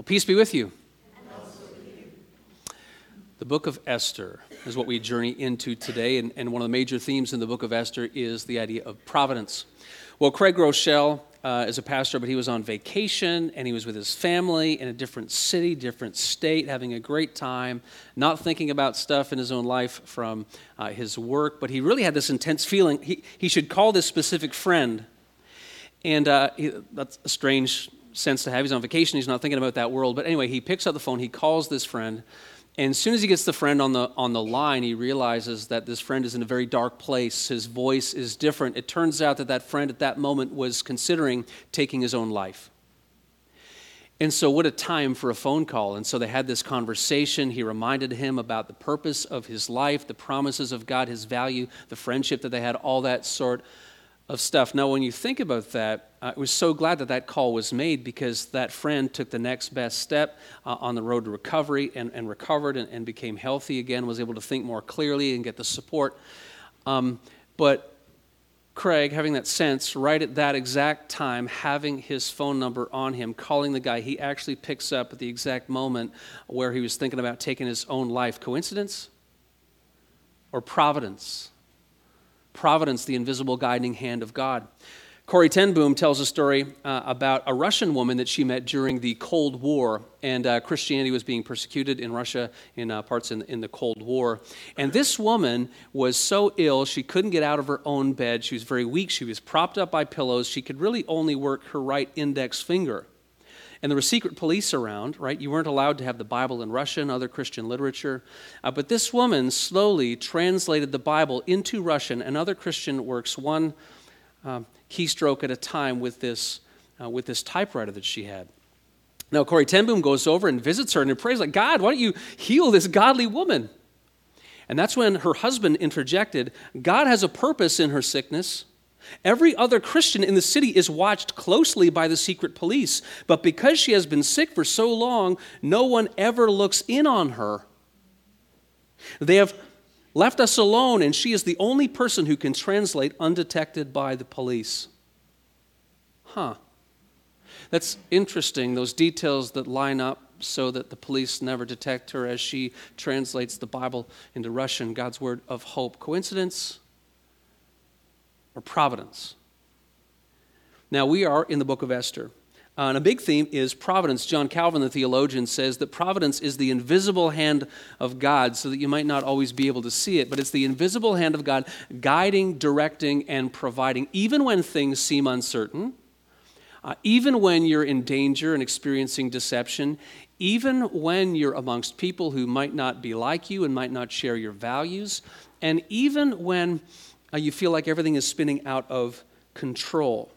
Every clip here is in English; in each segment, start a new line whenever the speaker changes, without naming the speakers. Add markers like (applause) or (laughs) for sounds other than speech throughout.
Well, peace be with you. The book of Esther is what we journey into today, and, and, one of the major themes in the book of Esther is the idea of providence. Well, Craig Groeschel uh, is a pastor, but he was on vacation and he was with his family in a different city, different state, having a great time, not thinking about stuff in his own life from uh, his work, but he really had this intense feeling he, he should call this specific friend. And uh, he, that's a strange sense to have. He's on vacation, he's not thinking about that world. But anyway, he picks up the phone, he calls this friend, and as soon as he gets the friend on the, on the line, he realizes that this friend is in a very dark place. His voice is different. It turns out that that friend at that moment was considering taking his own life. And so, what a time for a phone call. And so, they had this conversation. He reminded him about the purpose of his life, the promises of God, his value, the friendship that they had, all that sort of stuff. Now, when you think about that, I was so glad that that call was made because that friend took the next best step uh, on the road to recovery and, and recovered and, and, became healthy again, was able to think more clearly and get the support. Um, but Craig, having that sense, right at that exact time, having his phone number on him, calling the guy, he actually picks up at the exact moment where he was thinking about taking his own life. Coincidence or providence? Providence, the invisible guiding hand of God. Corrie ten Boom tells a story uh, about a Russian woman that she met during the Cold War, and uh, Christianity was being persecuted in Russia in uh, parts in, in the Cold War. And this woman was so ill, she couldn't get out of her own bed. She was very weak. She was propped up by pillows. She could really only work her right index finger. And there were secret police around, right? You weren't allowed to have the Bible in Russian, other Christian literature. Uh, but this woman slowly translated the Bible into Russian and other Christian works, one um, keystroke at a time, with this, uh, with this typewriter that she had. Now, Corrie ten Boom goes over and visits her and prays, like, God, why don't you heal this godly woman? And that's when her husband interjected, God has a purpose in her sickness. Every other Christian in the city is watched closely by the secret police, but because she has been sick for so long, no one ever looks in on her. They have left us alone, and she is the only person who can translate undetected by the police. Huh. That's interesting, those details that line up so that the police never detect her as she translates the Bible into Russian, God's word of hope. Coincidence? Or providence. Now, we are in the book of Esther. Uh, and a big theme is providence. John Calvin, the theologian, says that providence is the invisible hand of God, so that you might not always be able to see it, but it's the invisible hand of God guiding, directing, and providing, even when things seem uncertain, uh, even when you're in danger and experiencing deception, even when you're amongst people who might not be like you and might not share your values, and even when uh, you feel like everything is spinning out of control.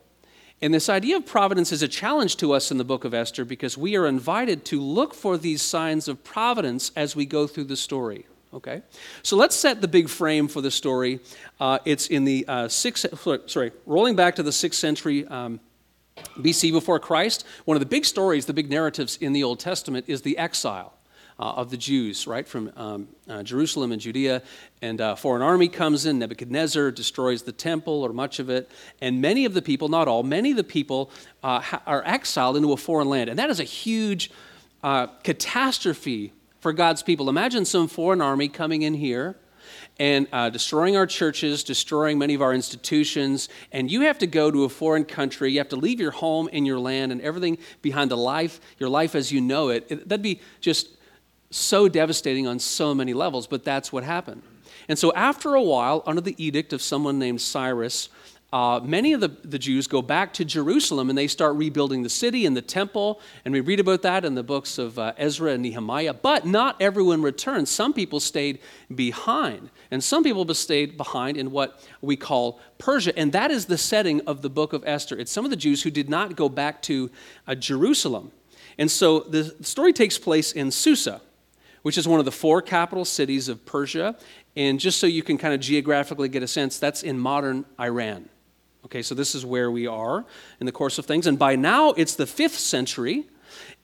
And this idea of providence is a challenge to us in the book of Esther because we are invited to look for these signs of providence as we go through the story. Okay? So let's set the big frame for the story. Uh, it's in the uh, sixth, sorry, rolling back to the sixth century um, BC before Christ. One of the big stories, the big narratives in the Old Testament is the exile of the Jews, right, from um, uh, Jerusalem and Judea. And a foreign army comes in, Nebuchadnezzar destroys the temple or much of it. And many of the people, not all, many of the people uh, are exiled into a foreign land. And that is a huge uh, catastrophe for God's people. Imagine some foreign army coming in here and uh, destroying our churches, destroying many of our institutions, and you have to go to a foreign country. You have to leave your home and your land and everything behind the life, your life as you know it. it that'd be just so devastating on so many levels, but that's what happened. And so, after a while, under the edict of someone named Cyrus, uh, many of the, the Jews go back to Jerusalem and they start rebuilding the city and the temple. And we read about that in the books of uh, Ezra and Nehemiah. But not everyone returned. Some people stayed behind. And some people stayed behind in what we call Persia. And that is the setting of the book of Esther. It's some of the Jews who did not go back to uh, Jerusalem. And so the story takes place in Susa which is one of the four capital cities of Persia. And just so you can kind of geographically get a sense, that's in modern Iran. Okay, so this is where we are in the course of things. And by now, it's the fifth century.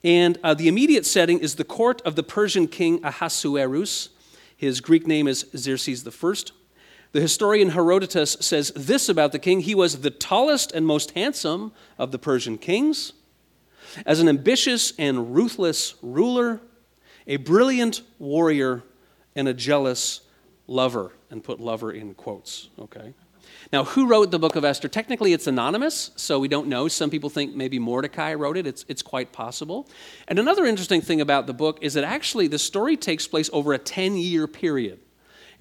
And uh, the immediate setting is the court of the Persian king Ahasuerus. His Greek name is Xerxes I. The historian Herodotus says this about the king he was the tallest and most handsome of the Persian kings. as an ambitious and ruthless ruler, a brilliant warrior, and a jealous lover. And put lover in quotes, okay? Now, who wrote the book of Esther? Technically, it's anonymous, so we don't know. Some people think maybe Mordecai wrote it. It's, it's quite possible. And another interesting thing about the book is that actually the story takes place over a 10 year period.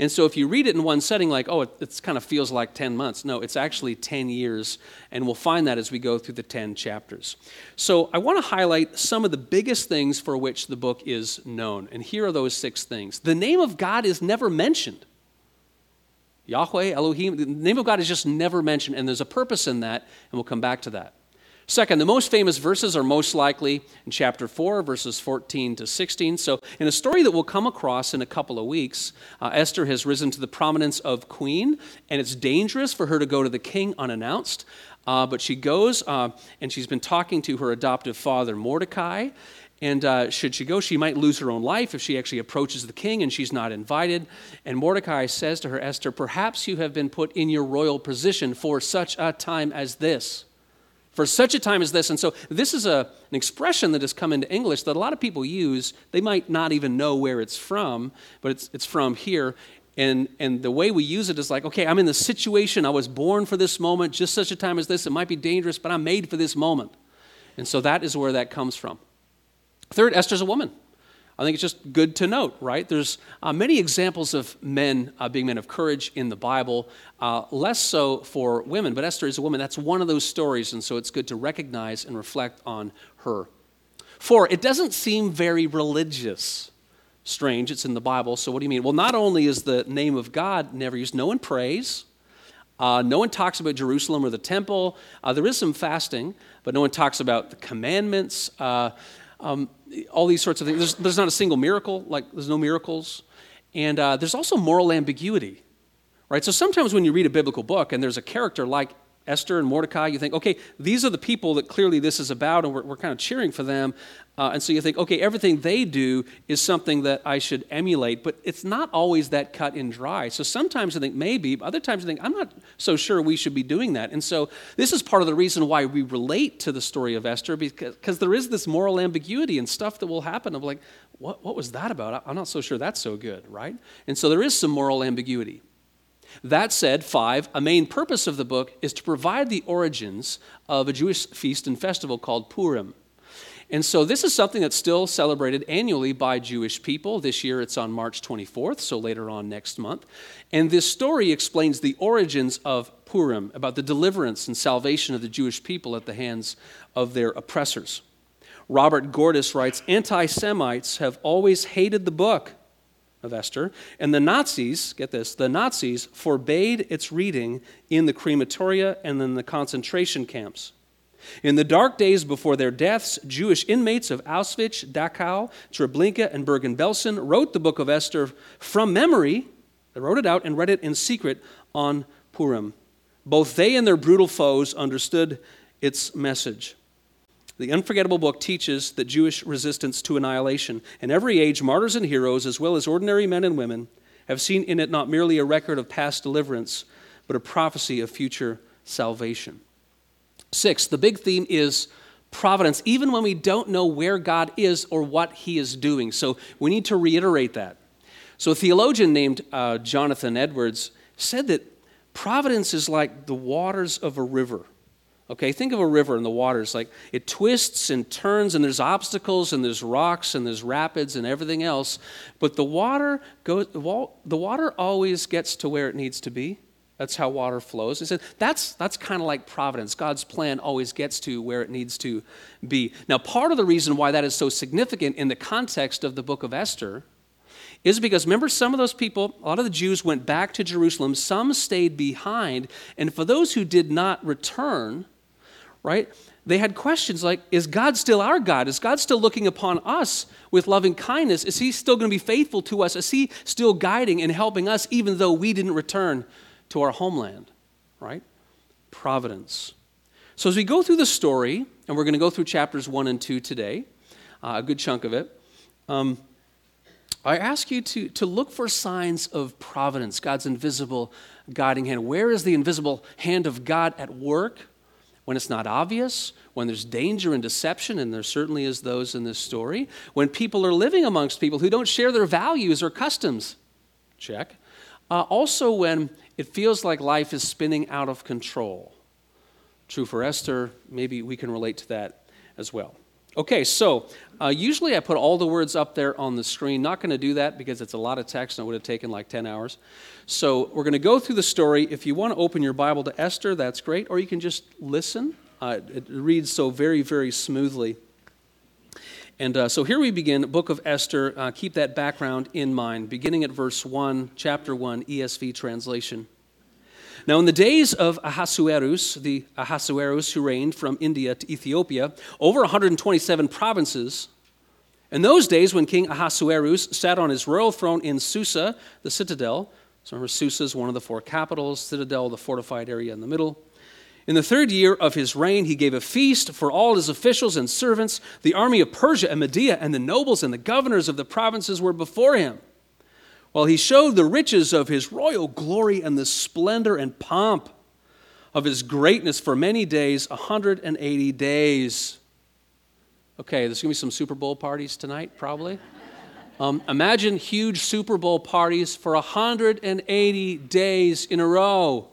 And so if you read it in one setting, like, oh, it kind of feels like 10 months. No, it's actually 10 years, and we'll find that as we go through the 10 chapters. So I want to highlight some of the biggest things for which the book is known. And here are those six things. The name of God is never mentioned. Yahweh, Elohim, the name of God is just never mentioned, and there's a purpose in that, and we'll come back to that. Second, the most famous verses are most likely in chapter 4, verses 14 to 16. So, in a story that we'll come across in a couple of weeks, uh, Esther has risen to the prominence of queen, and it's dangerous for her to go to the king unannounced. Uh, but she goes, uh, and she's been talking to her adoptive father, Mordecai. And uh, should she go, she might lose her own life if she actually approaches the king and she's not invited. And Mordecai says to her, Esther, perhaps you have been put in your royal position for such a time as this for such a time as this. And so this is a, an expression that has come into English that a lot of people use. They might not even know where it's from, but it's, it's from here. And, and the way we use it is like, okay, I'm in the situation. I was born for this moment, just such a time as this. It might be dangerous, but I'm made for this moment. And so that is where that comes from. Third, Esther's a woman. I think it's just good to note, right? There's uh, many examples of men uh, being men of courage in the Bible, uh, less so for women, but Esther is a woman. That's one of those stories, and so it's good to recognize and reflect on her. Four, it doesn't seem very religious. Strange, it's in the Bible, so what do you mean? Well, not only is the name of God never used, no one prays. Uh, no one talks about Jerusalem or the temple. Uh, there is some fasting, but no one talks about the commandments. Uh, um, all these sorts of things. There's, there's, not a single miracle, like there's no miracles. And uh, there's also moral ambiguity, right? So sometimes when you read a biblical book and there's a character like Esther and Mordecai, you think, okay, these are the people that clearly this is about, and we're, we're kind of cheering for them. Uh, and so you think, okay, everything they do is something that I should emulate, but it's not always that cut and dry. So sometimes I think maybe, other times I think I'm not so sure we should be doing that. And so this is part of the reason why we relate to the story of Esther, because, there is this moral ambiguity and stuff that will happen of like, what, what was that about? I'm not so sure that's so good, right? And so there is some moral ambiguity. That said, five, a main purpose of the book is to provide the origins of a Jewish feast and festival called Purim. And so this is something that's still celebrated annually by Jewish people. This year it's on March 24th, so later on next month. And this story explains the origins of Purim, about the deliverance and salvation of the Jewish people at the hands of their oppressors. Robert Gordis writes Anti Semites have always hated the book of Esther. And the Nazis, get this, the Nazis forbade its reading in the crematoria and in the concentration camps. In the dark days before their deaths, Jewish inmates of Auschwitz, Dachau, Treblinka, and Bergen Belsen wrote the book of Esther from memory. They wrote it out and read it in secret on Purim. Both they and their brutal foes understood its message. The unforgettable book teaches that Jewish resistance to annihilation. In every age, martyrs and heroes, as well as ordinary men and women, have seen in it not merely a record of past deliverance, but a prophecy of future salvation. Six, the big theme is providence, even when we don't know where God is or what he is doing. So we need to reiterate that. So a theologian named uh, Jonathan Edwards said that providence is like the waters of a river. Okay, think of a river and the waters like it twists and turns and there's obstacles and there's rocks and there's rapids and everything else, but the water goes the water always gets to where it needs to be. That's how water flows. He said that's that's kind of like providence. God's plan always gets to where it needs to be. Now, part of the reason why that is so significant in the context of the book of Esther is because remember some of those people, a lot of the Jews went back to Jerusalem, some stayed behind, and for those who did not return, right? They had questions like Is God still our God? Is God still looking upon us with loving kindness? Is He still going to be faithful to us? Is He still guiding and helping us even though we didn't return to our homeland? Right? Providence. So as we go through the story, and we're going to go through chapters 1 and 2 today, uh, a good chunk of it. Um, I ask you to, to look for signs of providence, God's invisible guiding hand. Where is the invisible hand of God at work? When it's not obvious, when there's danger and deception, and there certainly is those in this story, when people are living amongst people who don't share their values or customs. Check. Uh, also, when it feels like life is spinning out of control. True for Esther, maybe we can relate to that as well. Okay, so uh, usually I put all the words up there on the screen. Not going to do that because it's a lot of text and it would have taken like 10 hours. So we're going to go through the story. If you want to open your Bible to Esther, that's great, or you can just listen. Uh, it reads so very, very smoothly. And uh, so here we begin, Book of Esther. Uh, keep that background in mind, beginning at verse 1, chapter 1, ESV translation. Now, in the days of Ahasuerus, the Ahasuerus who reigned from India to Ethiopia, over 127 provinces, in those days when King Ahasuerus sat on his royal throne in Susa, the citadel, so remember Susa is one of the four capitals, citadel, the fortified area in the middle. In the third year of his reign, he gave a feast for all his officials and servants. The army of Persia and Media and the nobles and the governors of the provinces were before him while he showed the riches of his royal glory and the splendor and pomp of his greatness for many days 180 days. Okay, there's to be some Super Bowl parties tonight, probably. (laughs) Um, imagine huge Super Bowl parties for 180 days in a row.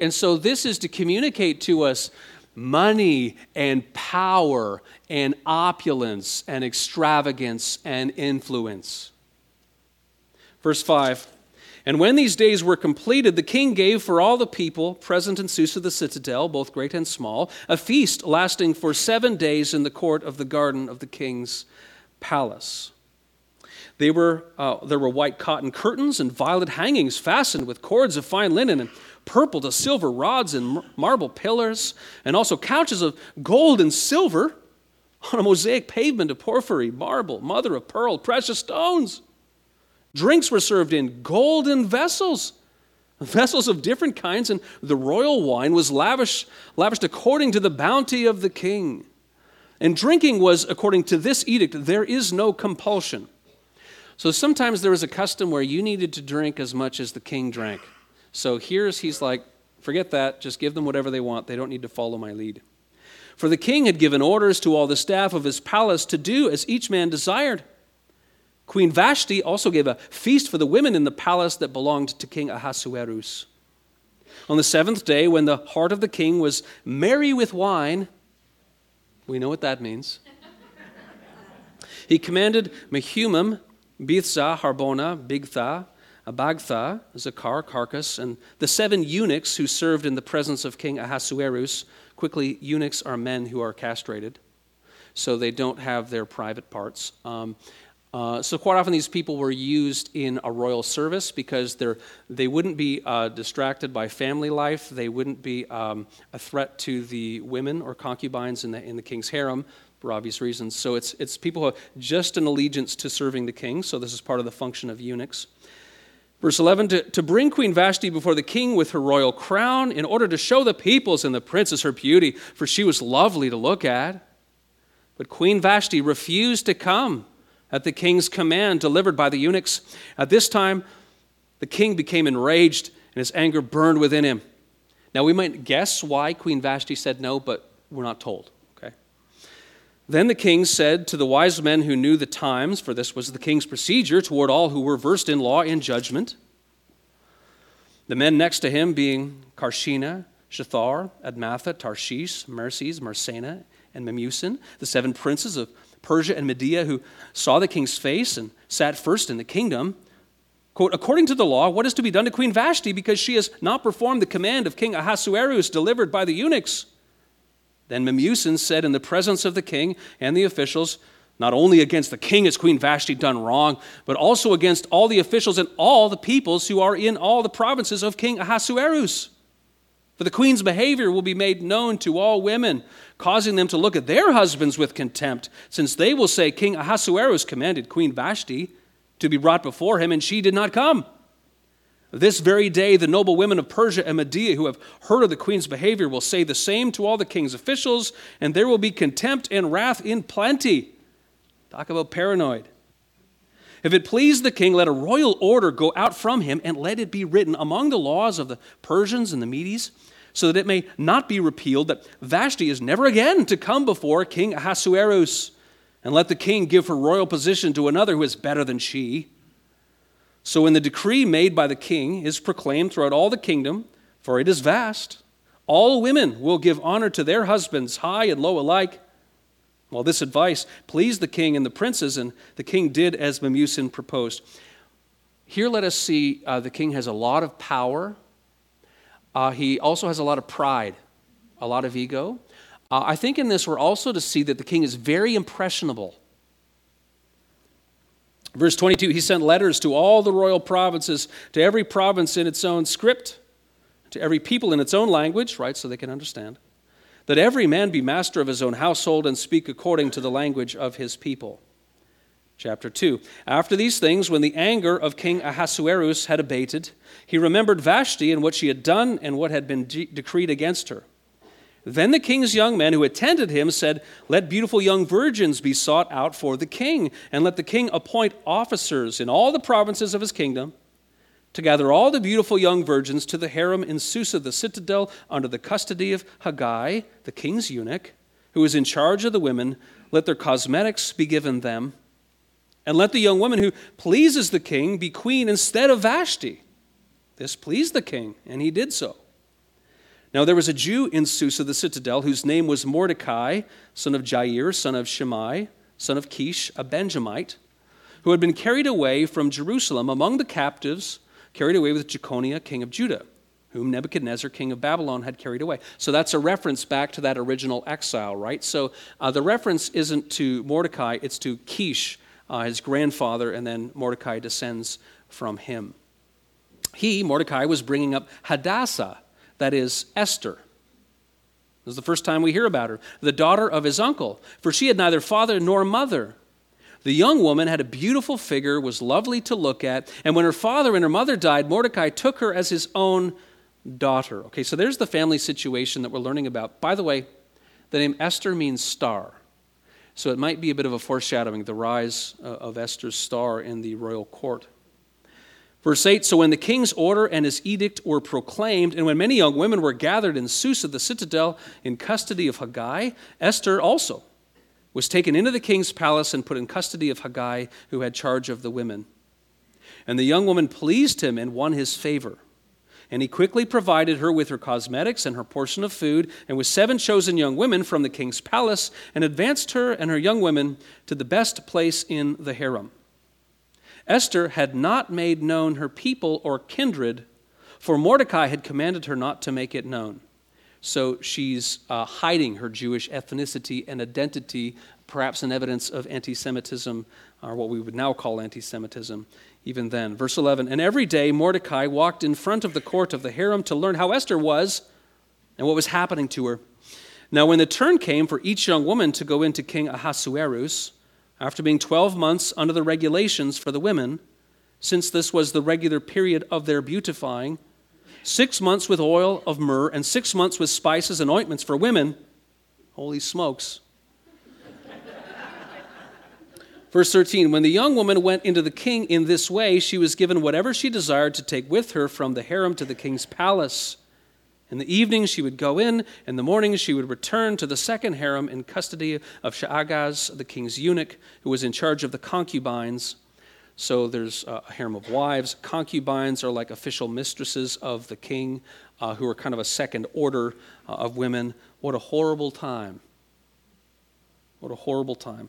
And so, this is to communicate to us money and power and opulence and extravagance and influence. Verse 5 And when these days were completed, the king gave for all the people present in Susa the citadel, both great and small, a feast lasting for seven days in the court of the garden of the king's palace. They were, uh, there were white cotton curtains and violet hangings fastened with cords of fine linen and purple to silver rods and marble pillars, and also couches of gold and silver on a mosaic pavement of porphyry, marble, mother of pearl, precious stones. Drinks were served in golden vessels, vessels of different kinds, and the royal wine was lavish, lavished according to the bounty of the king. And drinking was according to this edict there is no compulsion. So sometimes there was a custom where you needed to drink as much as the king drank. So here's, he's like, forget that, just give them whatever they want. They don't need to follow my lead. For the king had given orders to all the staff of his palace to do as each man desired. Queen Vashti also gave a feast for the women in the palace that belonged to King Ahasuerus. On the seventh day, when the heart of the king was merry with wine, we know what that means. he commanded Mehuman, Biztha, Harbona, Bigtha, Abagtha, Zakar, Carkas, and the seven eunuchs who served in the presence of King Ahasuerus. Quickly, eunuchs are men who are castrated, so they don't have their private parts. Um, uh, so quite often these people were used in a royal service because they're, they wouldn't be uh, distracted by family life. They wouldn't be um, a threat to the women or concubines in the, in the king's harem for obvious reasons. So it's, it's people who have just an allegiance to serving the king. So this is part of the function of eunuchs. Verse 11 to, to bring Queen Vashti before the king with her royal crown in order to show the peoples and the princes her beauty, for she was lovely to look at. But Queen Vashti refused to come at the king's command delivered by the eunuchs. At this time, the king became enraged and his anger burned within him. Now, we might guess why Queen Vashti said no, but we're not told. Okay. Then the king said to the wise men who knew the times, for this was the king's procedure toward all who were versed in law and judgment, the men next to him being Carshena, Shethar, Admatha, Tarshish, Merces, Marsena, and Memucan, the seven princes of Persia and Media who saw the king's face and sat first in the kingdom. Quote, according to the law, what is to be done to Queen Vashti because she has not performed the command of King Ahasuerus delivered by the eunuchs? Then Memucan said in the presence of the king and the officials, not only against the king has Queen Vashti done wrong, but also against all the officials and all the peoples who are in all the provinces of King Ahasuerus. For the queen's behavior will be made known to all women, causing them to look at their husbands with contempt, since they will say, King Ahasuerus commanded Queen Vashti to be brought before him, and she did not come. This very day, the noble women of Persia and Media who have heard of the queen's behavior will say the same to all the king's officials, and there will be contempt and wrath in plenty. Talk about paranoid. If it please the king, let a royal order go out from him, and let it be written among the laws of the Persians and the Medes so that it may not be repealed that Vashti is never again to come before King Ahasuerus, and let the king give her royal position to another who is better than she. So when the decree made by the king is proclaimed throughout all the kingdom, for it is vast, all women will give honor to their husbands, high and low alike. Well, this advice pleased the king and the princes, and the king did as Memucan proposed. Here, let us see uh, the king has a lot of power. Uh, he also has a lot of pride, a lot of ego. Uh, I think in this, we're also to see that the king is very impressionable. Verse 22 He sent letters to all the royal provinces, to every province in its own script, to every people in its own language, right, so they can understand, that every man be master of his own household and speak according to the language of his people. Chapter 2. After these things, when the anger of King Ahasuerus had abated, he remembered Vashti and what she had done and what had been de- decreed against her. Then the king's young men who attended him said, Let beautiful young virgins be sought out for the king, and let the king appoint officers in all the provinces of his kingdom to gather all the beautiful young virgins to the harem in Susa, the citadel, under the custody of Hegai, the king's eunuch, who is in charge of the women. Let their cosmetics be given them, and let the young woman who pleases the king be queen instead of Vashti. This pleased the king, and he did so. Now there was a Jew in Susa, the citadel, whose name was Mordecai, son of Jair, son of Shimei, son of Kish, a Benjamite, who had been carried away from Jerusalem among the captives, carried away with Jeconiah, king of Judah, whom Nebuchadnezzar, king of Babylon, had carried away. So that's a reference back to that original exile, right? So uh, the reference isn't to Mordecai, it's to Kish, uh, his grandfather, and then Mordecai descends from him. He, Mordecai, was bringing up Hadassah that is, Esther. This is the first time we hear about her, the daughter of his uncle, for she had neither father nor mother. The young woman had a beautiful figure, was lovely to look at, and when her father and her mother died, Mordecai took her as his own daughter. Okay, so there's the family situation that we're learning about. By the way, the name Esther means star. So it might be a bit of a foreshadowing, the rise uh, of Esther's star in the royal court. Verse 8 So when the king's order and his edict were proclaimed, and when many young women were gathered in Susa, the citadel, in custody of Hegai, Esther also was taken into the king's palace and put in custody of Hegai, who had charge of the women. And the young woman pleased him and won his favor. And he quickly provided her with her cosmetics and her portion of food, and with seven chosen young women from the king's palace, and advanced her and her young women to the best place in the harem. Esther had not made known her people or kindred, for Mordecai had commanded her not to make it known. So she's uh, hiding her Jewish ethnicity and identity, perhaps an evidence of anti Semitism, or what we would now call anti Semitism, even then. Verse 11 And every day Mordecai walked in front of the court of the harem to learn how Esther was and what was happening to her. Now, when the turn came for each young woman to go into King Ahasuerus, after being 12 months under the regulations for the women, since this was the regular period of their beautifying, six months with oil of myrrh, and six months with spices and ointments for women. Holy smokes. Verse 13 When the young woman went into the king in this way, she was given whatever she desired to take with her from the harem to the king's palace. In the evening she would go in, in the morning she would return to the second harem in custody of Shaashgaz, the king's eunuch, who was in charge of the concubines. So there's a harem of wives. Concubines are like official mistresses of the king, uh, who are kind of a second order uh, of women. What a horrible time. What a horrible time.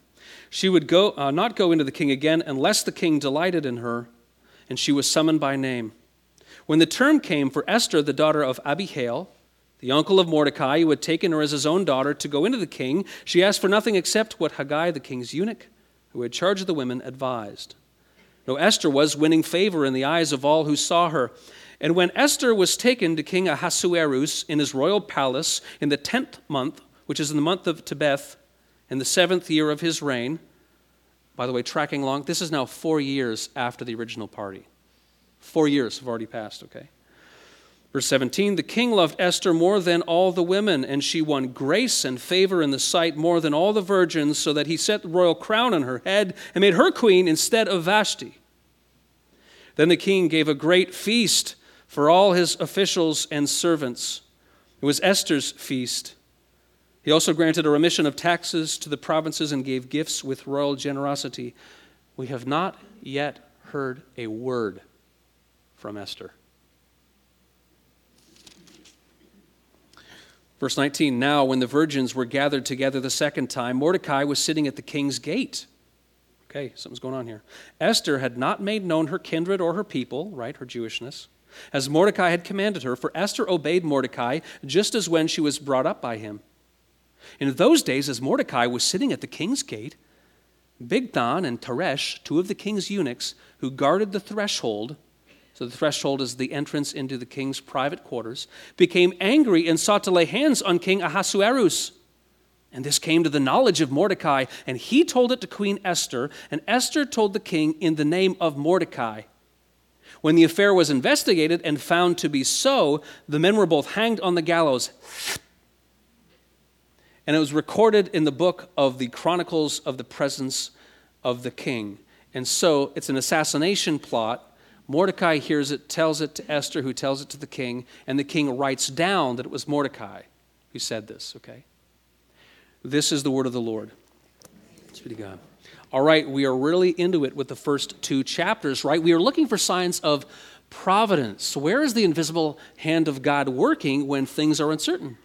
She would go, uh, not go into the king again unless the king delighted in her, and she was summoned by name. When the term came for Esther, the daughter of Abihail, the uncle of Mordecai, who had taken her as his own daughter to go into the king, she asked for nothing except what Hegai, the king's eunuch, who had charge of the women, advised. No, Esther was winning favor in the eyes of all who saw her. And when Esther was taken to King Ahasuerus in his royal palace in the tenth month, which is in the month of Tebeth, in the seventh year of his reign, by the way, tracking along, this is now four years after the original party. Four years have already passed, okay? Verse 17 The king loved Esther more than all the women, and she won grace and favor in the sight more than all the virgins, so that he set the royal crown on her head and made her queen instead of Vashti. Then the king gave a great feast for all his officials and servants. It was Esther's feast. He also granted a remission of taxes to the provinces and gave gifts with royal generosity. We have not yet heard a word from Esther. Verse 19 Now, when the virgins were gathered together the second time, Mordecai was sitting at the king's gate. Okay, something's going on here. Esther had not made known her kindred or her people, right, her Jewishness, as Mordecai had commanded her, for Esther obeyed Mordecai just as when she was brought up by him. In those days, as Mordecai was sitting at the king's gate, Bigthan and Teresh, two of the king's eunuchs who guarded the threshold, so the threshold is the entrance into the king's private quarters, became angry and sought to lay hands on King Ahasuerus. And this came to the knowledge of Mordecai, and he told it to Queen Esther, and Esther told the king in the name of Mordecai. When the affair was investigated and found to be so, the men were both hanged on the gallows. And it was recorded in the book of the Chronicles of the Presence of the King. And so it's an assassination plot. Mordecai hears it, tells it to Esther, who tells it to the king, and the king writes down that it was Mordecai who said this, okay? This is the word of the Lord. Thanks be to God. All right, we are really into it with the first two chapters, right? We are looking for signs of providence. Where is the invisible hand of God working when things are uncertain?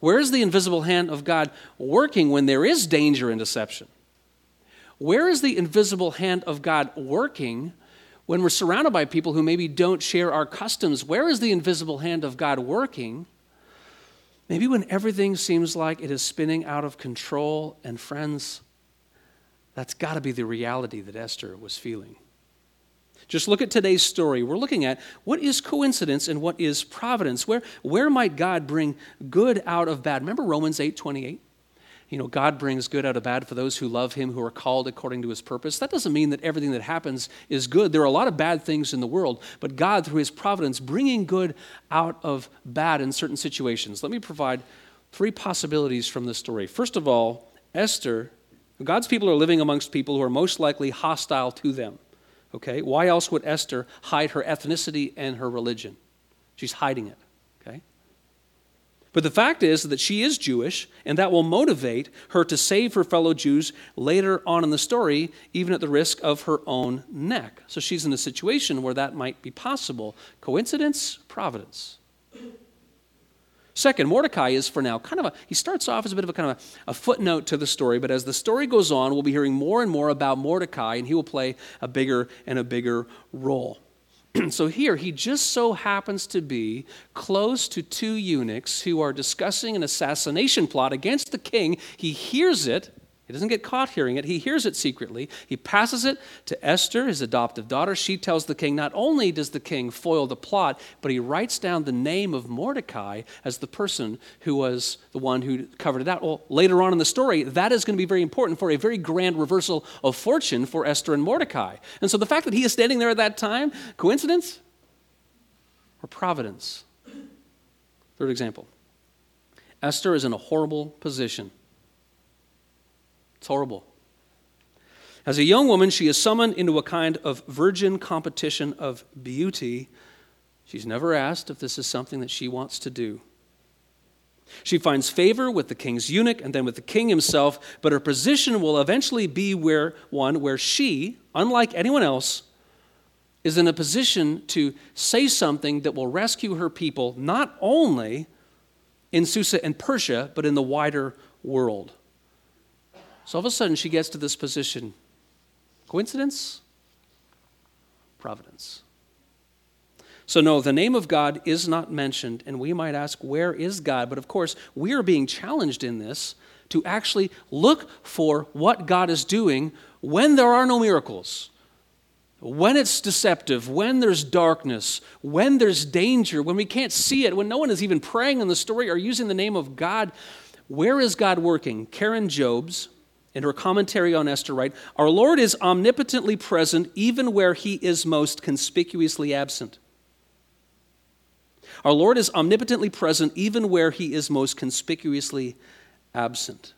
Where is the invisible hand of God working when there is danger and deception? Where is the invisible hand of God working when we're surrounded by people who maybe don't share our customs? Where is the invisible hand of God working? Maybe when everything seems like it is spinning out of control, and friends, that's got to be the reality that Esther was feeling. Just look at today's story. We're looking at what is coincidence and what is providence. Where, where might God bring good out of bad? Remember Romans 8 28? You know, God brings good out of bad for those who love him, who are called according to his purpose. That doesn't mean that everything that happens is good. There are a lot of bad things in the world, but God, through his providence, bringing good out of bad in certain situations. Let me provide three possibilities from this story. First of all, Esther, God's people are living amongst people who are most likely hostile to them. Okay? Why else would Esther hide her ethnicity and her religion? She's hiding it. Okay? But the fact is that she is Jewish, and that will motivate her to save her fellow Jews later on in the story, even at the risk of her own neck. So she's in a situation where that might be possible. Coincidence? Providence. Second, Mordecai is for now kind of a, he starts off as a bit of a kind of a, a, footnote to the story, but as the story goes on, we'll be hearing more and more about Mordecai, and he will play a bigger and a bigger role. (clears throat) so here, he just so happens to be close to two eunuchs who are discussing an assassination plot against the king. He hears it, he doesn't get caught hearing it. He hears it secretly. He passes it to Esther, his adoptive daughter. She tells the king not only does the king foil the plot, but he writes down the name of Mordecai as the person who was the one who covered it out. Well, later on in the story, that is going to be very important for a very grand reversal of fortune for Esther and Mordecai. And so the fact that he is standing there at that time, coincidence or providence? Third example Esther is in a horrible position. It's horrible. As a young woman, she is summoned into a kind of virgin competition of beauty. She's never asked if this is something that she wants to do. She finds favor with the king's eunuch and then with the king himself, but her position will eventually be where one where she, unlike anyone else, is in a position to say something that will rescue her people not only in Susa and Persia, but in the wider world. So all of a sudden, she gets to this position. Coincidence? Providence. So, no, the name of God is not mentioned, and we might ask, where is God? But of course, we are being challenged in this to actually look for what God is doing when there are no miracles, when it's deceptive, when there's darkness, when there's danger, when we can't see it, when no one is even praying in the story or using the name of God. Where is God working? Karen Jobes in her commentary on Esther, right? Our Lord is omnipotently present even where he is most conspicuously absent. Our Lord is omnipotently present even where he is most conspicuously absent.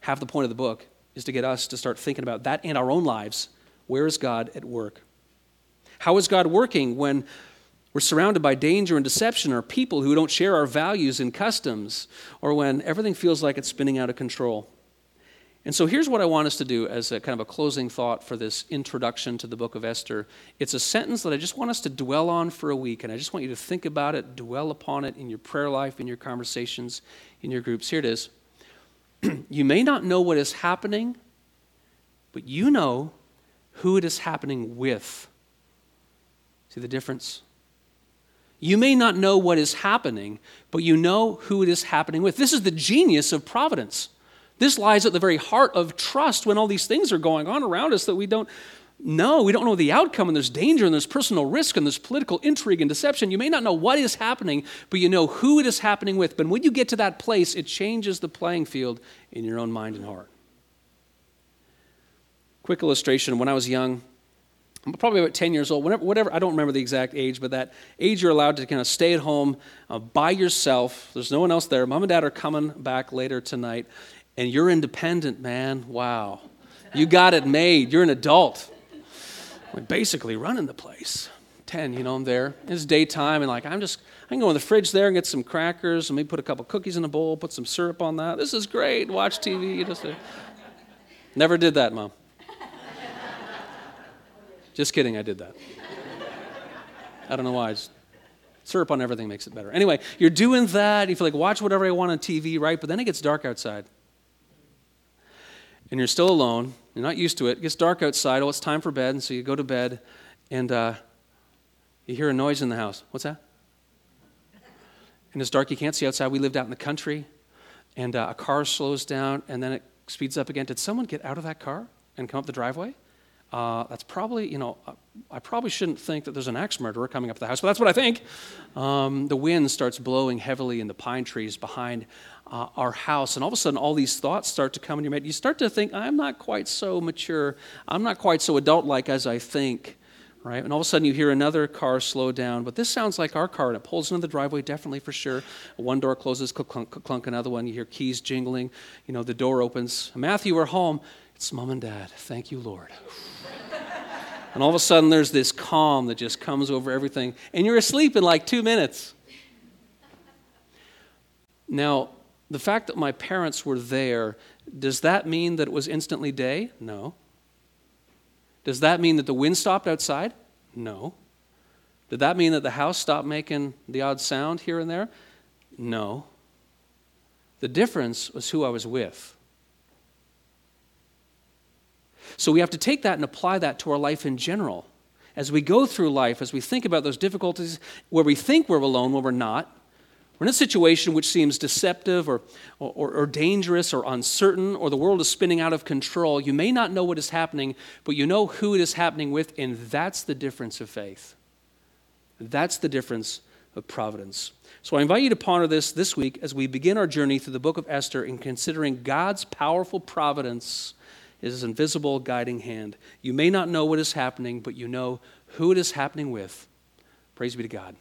Half the point of the book is to get us to start thinking about that in our own lives. Where is God at work? How is God working when We're surrounded by danger and deception or people who don't share our values and customs, or when everything feels like it's spinning out of control. And so here's what I want us to do as a kind of a closing thought for this introduction to the book of Esther. It's a sentence that I just want us to dwell on for a week, and I just want you to think about it, dwell upon it in your prayer life, in your conversations, in your groups. Here it is. (clears throat) you may not know what is happening, but you know who it is happening with. See the difference? You may not know what is happening, but you know who it is happening with. This is the genius of providence. This lies at the very heart of trust when all these things are going on around us that we don't know. We don't know the outcome, and there's danger, and there's personal risk, and there's political intrigue and deception. You may not know what is happening, but you know who it is happening with. But when you get to that place, it changes the playing field in your own mind and heart. Quick illustration when I was young, I'm probably about 10 years old, whatever, whatever, I don't remember the exact age, but that age you're allowed to kind of stay at home uh, by yourself. There's no one else there. Mom and dad are coming back later tonight, and you're independent, man. Wow. You got it made. You're an adult. Basically running the place. 10, you know, I'm there. It's daytime, and like, I'm just, I can go in the fridge there and get some crackers, and maybe put a couple cookies in a bowl, put some syrup on that. This is great. Watch TV. Uh, never did that, Mom. Just kidding, I did that. I don't know why. Just, syrup on everything makes it better. Anyway, you're doing that. You feel like, watch whatever I want on TV, right? But then it gets dark outside. And you're still alone. You're not used to it. It gets dark outside. Oh, it's time for bed. And so you go to bed, and uh, you hear a noise in the house. What's that? And it's dark. You can't see outside. We lived out in the country. And uh, a car slows down, and then it speeds up again. Did someone get out of that car and come up the driveway? Uh, that's probably, you know, uh, I probably shouldn't think that there's an axe murderer coming up the house, but that's what I think. Um, the wind starts blowing heavily in the pine trees behind uh, our house, and all of a sudden, all these thoughts start to come in your head. You start to think, I'm not quite so mature, I'm not quite so adult like as I think. Right? And all of a sudden, you hear another car slow down, but this sounds like our car, and it pulls into the driveway, definitely for sure. One door closes, clunk, clunk, another one. You hear keys jingling. You know, the door opens. Matthew, we're home. It's mom and dad. Thank you, Lord. And all of a sudden, there's this calm that just comes over everything, and you're asleep in like two minutes. Now, the fact that my parents were there, does that mean that it was instantly day? No. Does that mean that the wind stopped outside? No. Did that mean that the house stopped making the odd sound here and there? No. The difference was who I was with. So we have to take that and apply that to our life in general. As we go through life, as we think about those difficulties where we think we're alone when we're not, we're in a situation which seems deceptive or, or, or, dangerous or uncertain, or the world is spinning out of control. You may not know what is happening, but you know who it is happening with, and that's the difference of faith. That's the difference of providence. So I invite you to ponder this this week as we begin our journey through the book of Esther in considering God's powerful providence is his invisible guiding hand. You may not know what is happening, but you know who it is happening with. Praise be to God.